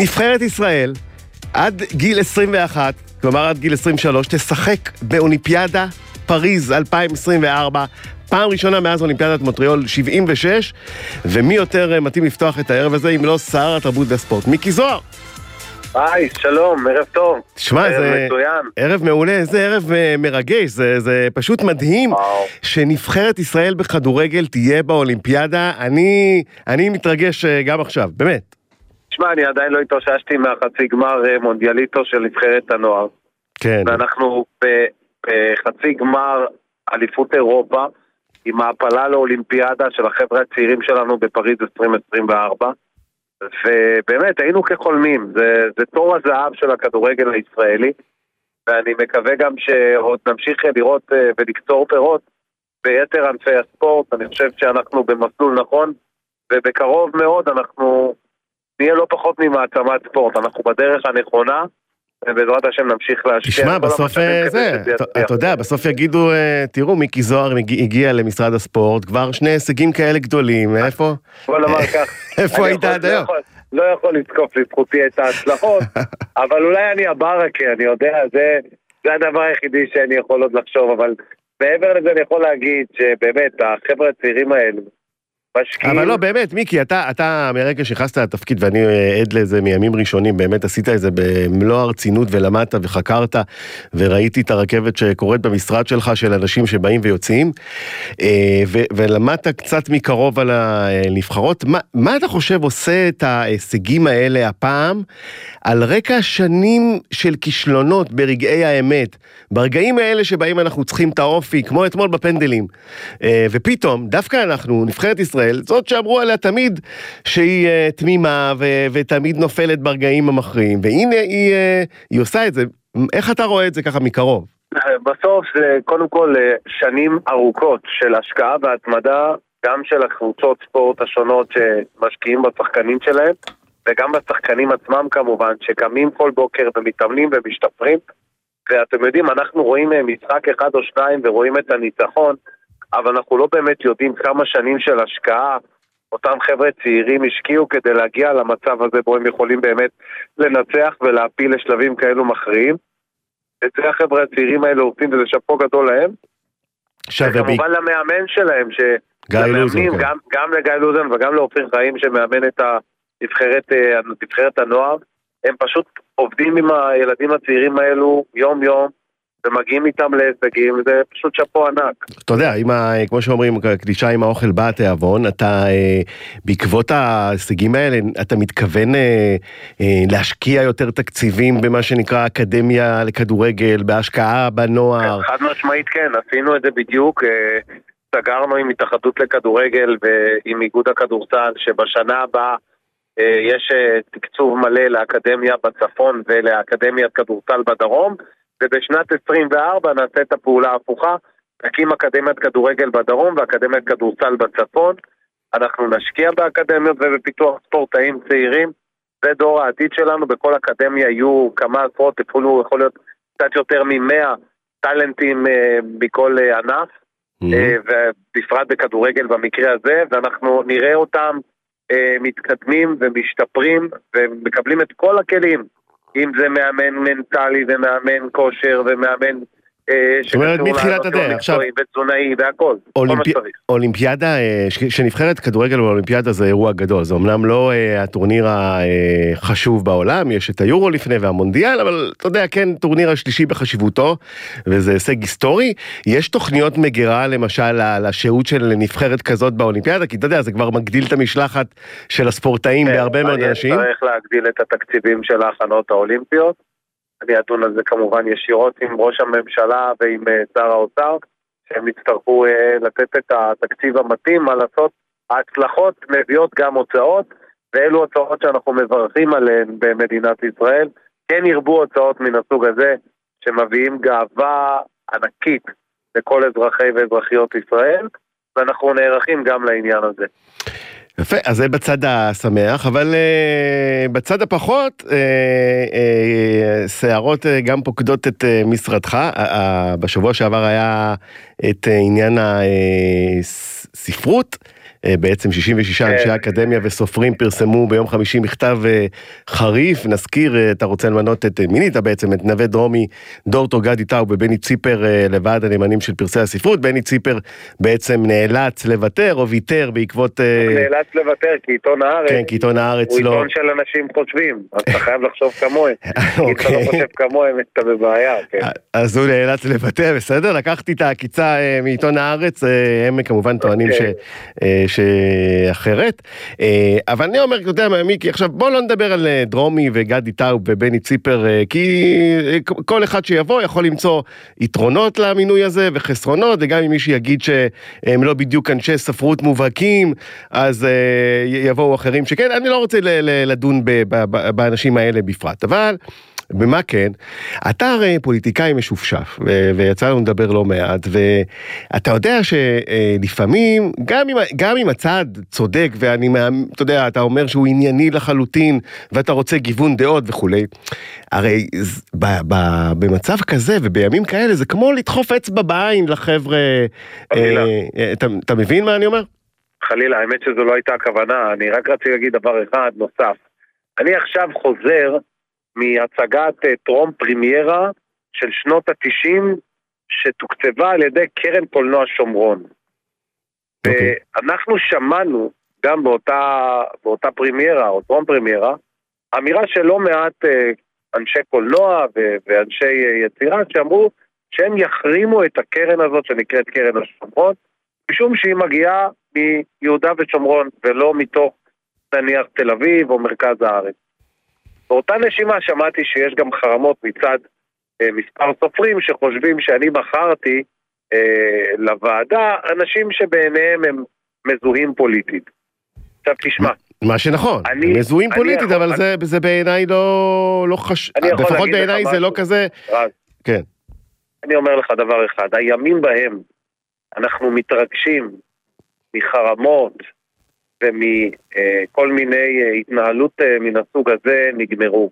נבחרת ישראל, עד גיל 21, כלומר עד גיל 23, תשחק באולימפיאדה פריז 2024. פעם ראשונה מאז אולימפיאדת מוטריאול 76, ומי יותר אה, מתאים לפתוח את הערב הזה אם לא שר התרבות והספורט, מיקי זוהר. היי, שלום, ערב טוב. תשמע, ערב זה מצוין. ערב מעולה, איזה ערב אה, מרגש, זה, זה פשוט מדהים וואו. שנבחרת ישראל בכדורגל תהיה באולימפיאדה. אני, אני מתרגש אה, גם עכשיו, באמת. תשמע, אני עדיין לא התאוששתי מהחצי גמר אה, מונדיאליטו של נבחרת הנוער. כן. ואנחנו בחצי גמר אליפות אירופה, עם העפלה לאולימפיאדה של החבר'ה הצעירים שלנו בפריז 2024. ובאמת, היינו כחולמים, זה, זה תור הזהב של הכדורגל הישראלי, ואני מקווה גם שעוד נמשיך לראות אה, ולקצור פירות ביתר ענפי הספורט, אני חושב שאנחנו במסלול נכון, ובקרוב מאוד אנחנו נהיה לא פחות ממעצמת ספורט, אנחנו בדרך הנכונה, ובעזרת השם נמשיך להשקיע. תשמע, כל בסוף אה, זה, אתה- יודע, בסוף יגידו, אה, תראו, מיקי זוהר הגיע למשרד הספורט, כבר שני הישגים כאלה גדולים, איפה? בוא נאמר כך. איפה היית עד לא היום? לא יכול לזקוף לזכותי את ההצלחות, אבל אולי אני הברקה, אני יודע, זה, זה הדבר היחידי שאני יכול עוד לחשוב, אבל מעבר לזה אני יכול להגיד שבאמת, החבר'ה הצעירים האלו משקיעים... אבל לא, באמת, מיקי, אתה, אתה מרגע שנכנסת לתפקיד, ואני אה, עד לזה מימים ראשונים, באמת עשית את זה במלוא הרצינות ולמדת וחקרת, וראיתי את הרכבת שקורית במשרד שלך של אנשים שבאים ויוצאים, אה, ו- ולמדת קצת מקרוב על הנבחרות. מה, מה אתה חושב עושה את ההישגים האלה הפעם, על רקע שנים של כישלונות ברגעי האמת, ברגעים האלה שבהם אנחנו צריכים את האופי, כמו אתמול בפנדלים, אה, ופתאום, דווקא אנחנו, נבחרת ישראל, זאת שאמרו עליה תמיד שהיא אה, תמימה ו- ותמיד נופלת ברגעים המכריעים, והנה היא, אה, היא עושה את זה. איך אתה רואה את זה ככה מקרוב? בסוף זה קודם כל אה, שנים ארוכות של השקעה והתמדה, גם של הקבוצות ספורט השונות שמשקיעים בשחקנים שלהם, וגם בשחקנים עצמם כמובן, שקמים כל בוקר ומתאמנים ומשתפרים. ואתם יודעים, אנחנו רואים משחק אחד או שניים ורואים את הניצחון, אבל אנחנו לא באמת יודעים כמה שנים של השקעה אותם חבר'ה צעירים השקיעו כדי להגיע למצב הזה בו הם יכולים באמת לנצח ולהפיל לשלבים כאלו מכריעים. את זה החבר'ה הצעירים האלה עושים וזה שאפו גדול להם. וכמובן למאמן שלהם, ש... גיא לוזון, כן. גם, גם לגיא לוזון וגם לאופיר חיים שמאמן את הנבחרת, אה, נבחרת הנוער, הם פשוט עובדים עם הילדים הצעירים האלו יום-יום ומגיעים איתם להישגים, וזה פשוט שאפו ענק. אתה יודע, ה, כמו שאומרים, קלישה עם האוכל בא התיאבון, אתה, אה, בעקבות ההישגים האלה, אתה מתכוון אה, אה, להשקיע יותר תקציבים במה שנקרא אקדמיה לכדורגל, בהשקעה בנוער. חד משמעית כן, עשינו את זה בדיוק. סגרנו עם התאחדות לכדורגל ועם איגוד הכדורסל שבשנה הבאה אה, יש תקצוב מלא לאקדמיה בצפון ולאקדמיית כדורסל בדרום ובשנת 24 נעשה את הפעולה ההפוכה, נקים אקדמיית כדורגל בדרום ואקדמיית כדורסל בצפון. אנחנו נשקיע באקדמיות ובפיתוח ספורטאים צעירים, זה דור העתיד שלנו, בכל אקדמיה יהיו כמה עשרות, אפילו יכול להיות קצת יותר ממאה טאלנטים אה, מכל אה, ענף, Mm-hmm. אה, ובפרט בכדורגל במקרה הזה, ואנחנו נראה אותם אה, מתקדמים ומשתפרים ומקבלים את כל הכלים, אם זה מאמן מנטלי ומאמן כושר ומאמן זאת אומרת, מתחילת הדרך. עכשיו- ותזונאי והכל, כל מה אולימפי... שצריך. אולימפיאדה, אה, שנבחרת כדורגל באולימפיאדה זה אירוע גדול, זה אמנם לא אה, הטורניר החשוב בעולם, יש את היורו לפני והמונדיאל, אבל אתה יודע, כן, טורניר השלישי בחשיבותו, וזה הישג היסטורי. יש תוכניות מגירה למשל לשהות של נבחרת כזאת באולימפיאדה, כי אתה יודע, זה כבר מגדיל את המשלחת של הספורטאים כן, בהרבה מאוד אנשים. אצטרך להגדיל את התקציבים של ההכנות האולימפיות. אני אדון על זה כמובן ישירות עם ראש הממשלה ועם אה, שר האוצר, שהם יצטרכו אה, לתת את התקציב המתאים, מה לעשות, ההצלחות מביאות גם הוצאות, ואלו הוצאות שאנחנו מברכים עליהן במדינת ישראל. כן ירבו הוצאות מן הסוג הזה, שמביאים גאווה ענקית לכל אזרחי ואזרחיות ישראל, ואנחנו נערכים גם לעניין הזה. יפה, אז זה בצד השמח, אבל uh, בצד הפחות, uh, uh, שערות uh, גם פוקדות את uh, משרדך. Uh, uh, בשבוע שעבר היה את uh, עניין הספרות, אה, בעצם 66 כן. אנשי אקדמיה וסופרים פרסמו ביום חמישי מכתב אה, חריף, נזכיר, אה, אתה רוצה למנות את, מינית בעצם את נווה דרומי, דורטו גדי טאו ובני ציפר לוועד הנאמנים של פרסי הספרות, בני ציפר בעצם נאלץ לוותר או ויתר בעקבות... הוא נאלץ לוותר כי עיתון הארץ, כן, כי עיתון הארץ הוא לא... עיתון של אנשים חושבים, אז אתה חייב לחשוב כמוהם, אם אתה לא אוקיי. חושב כמוהם אתה בבעיה, כן. אז הוא נאלץ לוותר, בסדר? לקחתי את העקיצה אה, מעיתון הארץ, אה, הם כמובן טוענים ש- אוקיי. אה, שאחרת. אה, אבל אני אומר, אתה יודע מה, מיקי, עכשיו בוא לא נדבר על אה, דרומי וגדי טאוב ובני ציפר, אה, כי אה, כל אחד שיבוא יכול למצוא יתרונות למינוי הזה וחסרונות, וגם אם מישהו יגיד שהם לא בדיוק אנשי ספרות מובהקים, אז אה, יבואו אחרים שכן, אני לא רוצה לדון באנשים האלה בפרט, אבל... במה כן? אתה הרי פוליטיקאי משופשף, ו- ויצא לנו לדבר לא מעט, ואתה יודע שלפעמים, גם אם, גם אם הצד צודק, ואני, אתה יודע, אתה אומר שהוא ענייני לחלוטין, ואתה רוצה גיוון דעות וכולי, הרי ז- ב- ב- במצב כזה ובימים כאלה, זה כמו לדחוף אצבע בעין לחבר'ה, חלילה. אה, אה, אתה, אתה מבין מה אני אומר? חלילה, האמת שזו לא הייתה הכוונה, אני רק רציתי להגיד דבר אחד נוסף. אני עכשיו חוזר מהצגת אה, טרום פרימיירה של שנות התשעים שתוקצבה על ידי קרן קולנוע שומרון. אוקיי. ואנחנו שמענו גם באותה, באותה פרימיירה או טרום פרימיירה אמירה של לא מעט אה, אנשי קולנוע ואנשי אה, יצירה שאמרו שהם יחרימו את הקרן הזאת שנקראת קרן השומרון משום שהיא מגיעה מיהודה ושומרון ולא מתוך נניח תל אביב או מרכז הארץ. באותה נשימה שמעתי שיש גם חרמות מצד אה, מספר סופרים שחושבים שאני בחרתי אה, לוועדה אנשים שבעיניהם הם מזוהים פוליטית. עכשיו תשמע, מה שנכון, אני- מזוהים אני פוליטית, יכול- אבל זה, זה בעיניי לא, לא חשוב, אני לפחות בעיניי זה? לא כזה, רז, כן. אני אומר לך דבר אחד, הימים בהם אנחנו מתרגשים מחרמות ומכל מיני אה, התנהלות אה, מן הסוג הזה נגמרו.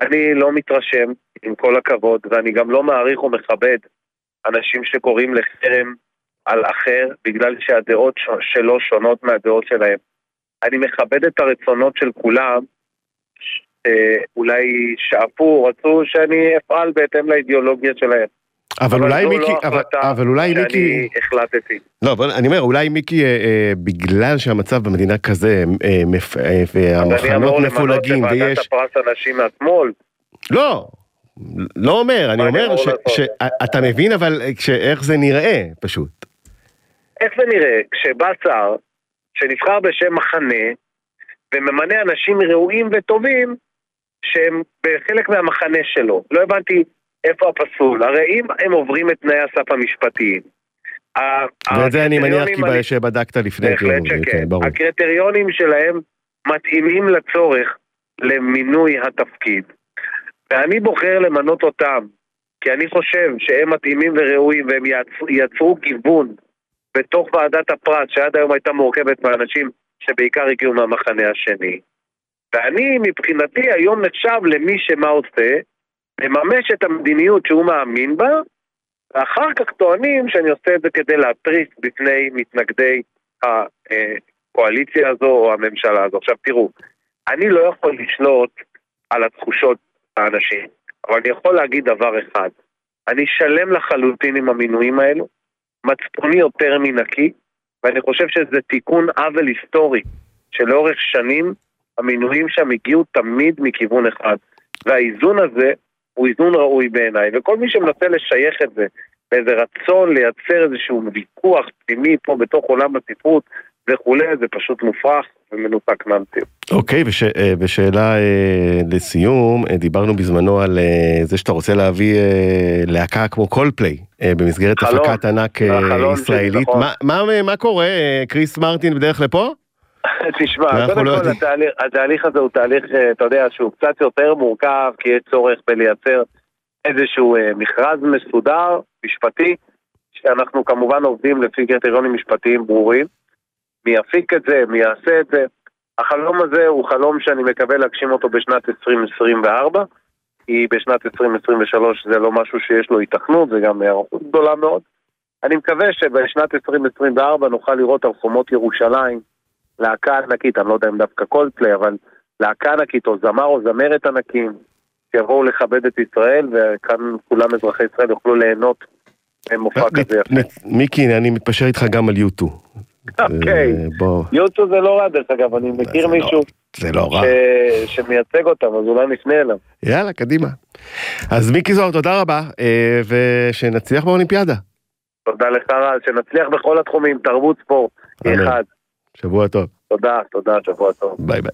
אני לא מתרשם, עם כל הכבוד, ואני גם לא מעריך ומכבד אנשים שקוראים לחרם על אחר בגלל שהדעות שלו שונות מהדעות שלהם. אני מכבד את הרצונות של כולם, אה, אולי שאפו, רצו שאני אפעל בהתאם לאידיאולוגיה שלהם. אבל אולי מיקי, לא אבל, החלטה אבל אולי שאני מיקי, החלטתי. לא, אבל אני אומר, אולי מיקי, אה, אה, בגלל שהמצב במדינה כזה, אה, מפ- אז אני והמחנות אמור למנות מפולגים, לוועדת ויש, הפרס אנשים מהשמאל. לא, לא אומר, אני אומר? שאתה מבין אבל איך זה נראה, פשוט. איך זה נראה כשבא שר שנבחר בשם מחנה וממנה אנשים ראויים וטובים שהם בחלק מהמחנה שלו? לא הבנתי איפה הפסול. הרי אם הם עוברים את תנאי הסף המשפטיים. ואת זה אני מניח כי שבדקת לפני, בהחלט כאילו, שכן. כן. הקריטריונים שלהם מתאימים לצורך למינוי התפקיד. ואני בוחר למנות אותם, כי אני חושב שהם מתאימים וראויים והם יצרו, יצרו גיוון בתוך ועדת הפרט, שעד היום הייתה מורכבת מאנשים שבעיקר הגיעו מהמחנה השני. ואני מבחינתי היום נחשב למי שמה עושה, מממש את המדיניות שהוא מאמין בה, ואחר כך טוענים שאני עושה את זה כדי להתריס בפני מתנגדי הקואליציה הזו או הממשלה הזו. עכשיו תראו, אני לא יכול לשלוט על התחושות האנשים, אבל אני יכול להגיד דבר אחד, אני שלם לחלוטין עם המינויים האלו, מצפוני יותר מנקי, ואני חושב שזה תיקון עוול היסטורי, שלאורך שנים המינויים שם הגיעו תמיד מכיוון אחד, והאיזון הזה הוא איזון ראוי בעיניי, וכל מי שמנסה לשייך את זה באיזה רצון לייצר איזשהו ויכוח פנימי פה בתוך עולם הספרות וכולי, זה פשוט מופרך ומנותק מהמציאות. אוקיי, וש, אה, ושאלה אה, לסיום, אה, דיברנו בזמנו על זה שאתה רוצה להביא להקה כמו קולפליי במסגרת חלום. הפקת ענק ישראלית. נכון. מה, מה, מה קורה? קריס מרטין בדרך לפה? תשמע, קודם לא כל. התהליך, התהליך הזה הוא תהליך, אה, אתה יודע, שהוא קצת יותר מורכב, כי יש צורך בלייצר איזשהו אה, מכרז מסודר, משפטי, שאנחנו כמובן עובדים לפי קריטריונים משפטיים ברורים. מי יפיק את זה, מי יעשה את זה. החלום הזה הוא חלום שאני מקווה להגשים אותו בשנת 2024, כי בשנת 2023 זה לא משהו שיש לו היתכנות, זה גם היערכות גדולה מאוד. אני מקווה שבשנת 2024 נוכל לראות על חומות ירושלים להקה ענקית, אני לא יודע אם דווקא קולפליי, אבל להקה ענקית או זמר או זמרת ענקים שיבואו לכבד את ישראל, וכאן כולם אזרחי ישראל יוכלו ליהנות ממופע כזה יפה. מיקי, אני מתפשר איתך גם על יוטו. אוקיי, יוטו זה לא רע דרך אגב, אני מכיר לא- מישהו זה לא רע. שמייצג אותם, אז אולי נפנה אליו. יאללה, קדימה. אז מיקי זוהר, תודה רבה, אה, ושנצליח באולימפיאדה. תודה לך שנצליח בכל התחומים, תרבות ספורט. אחד. שבוע טוב. תודה, תודה, שבוע טוב. ביי ביי.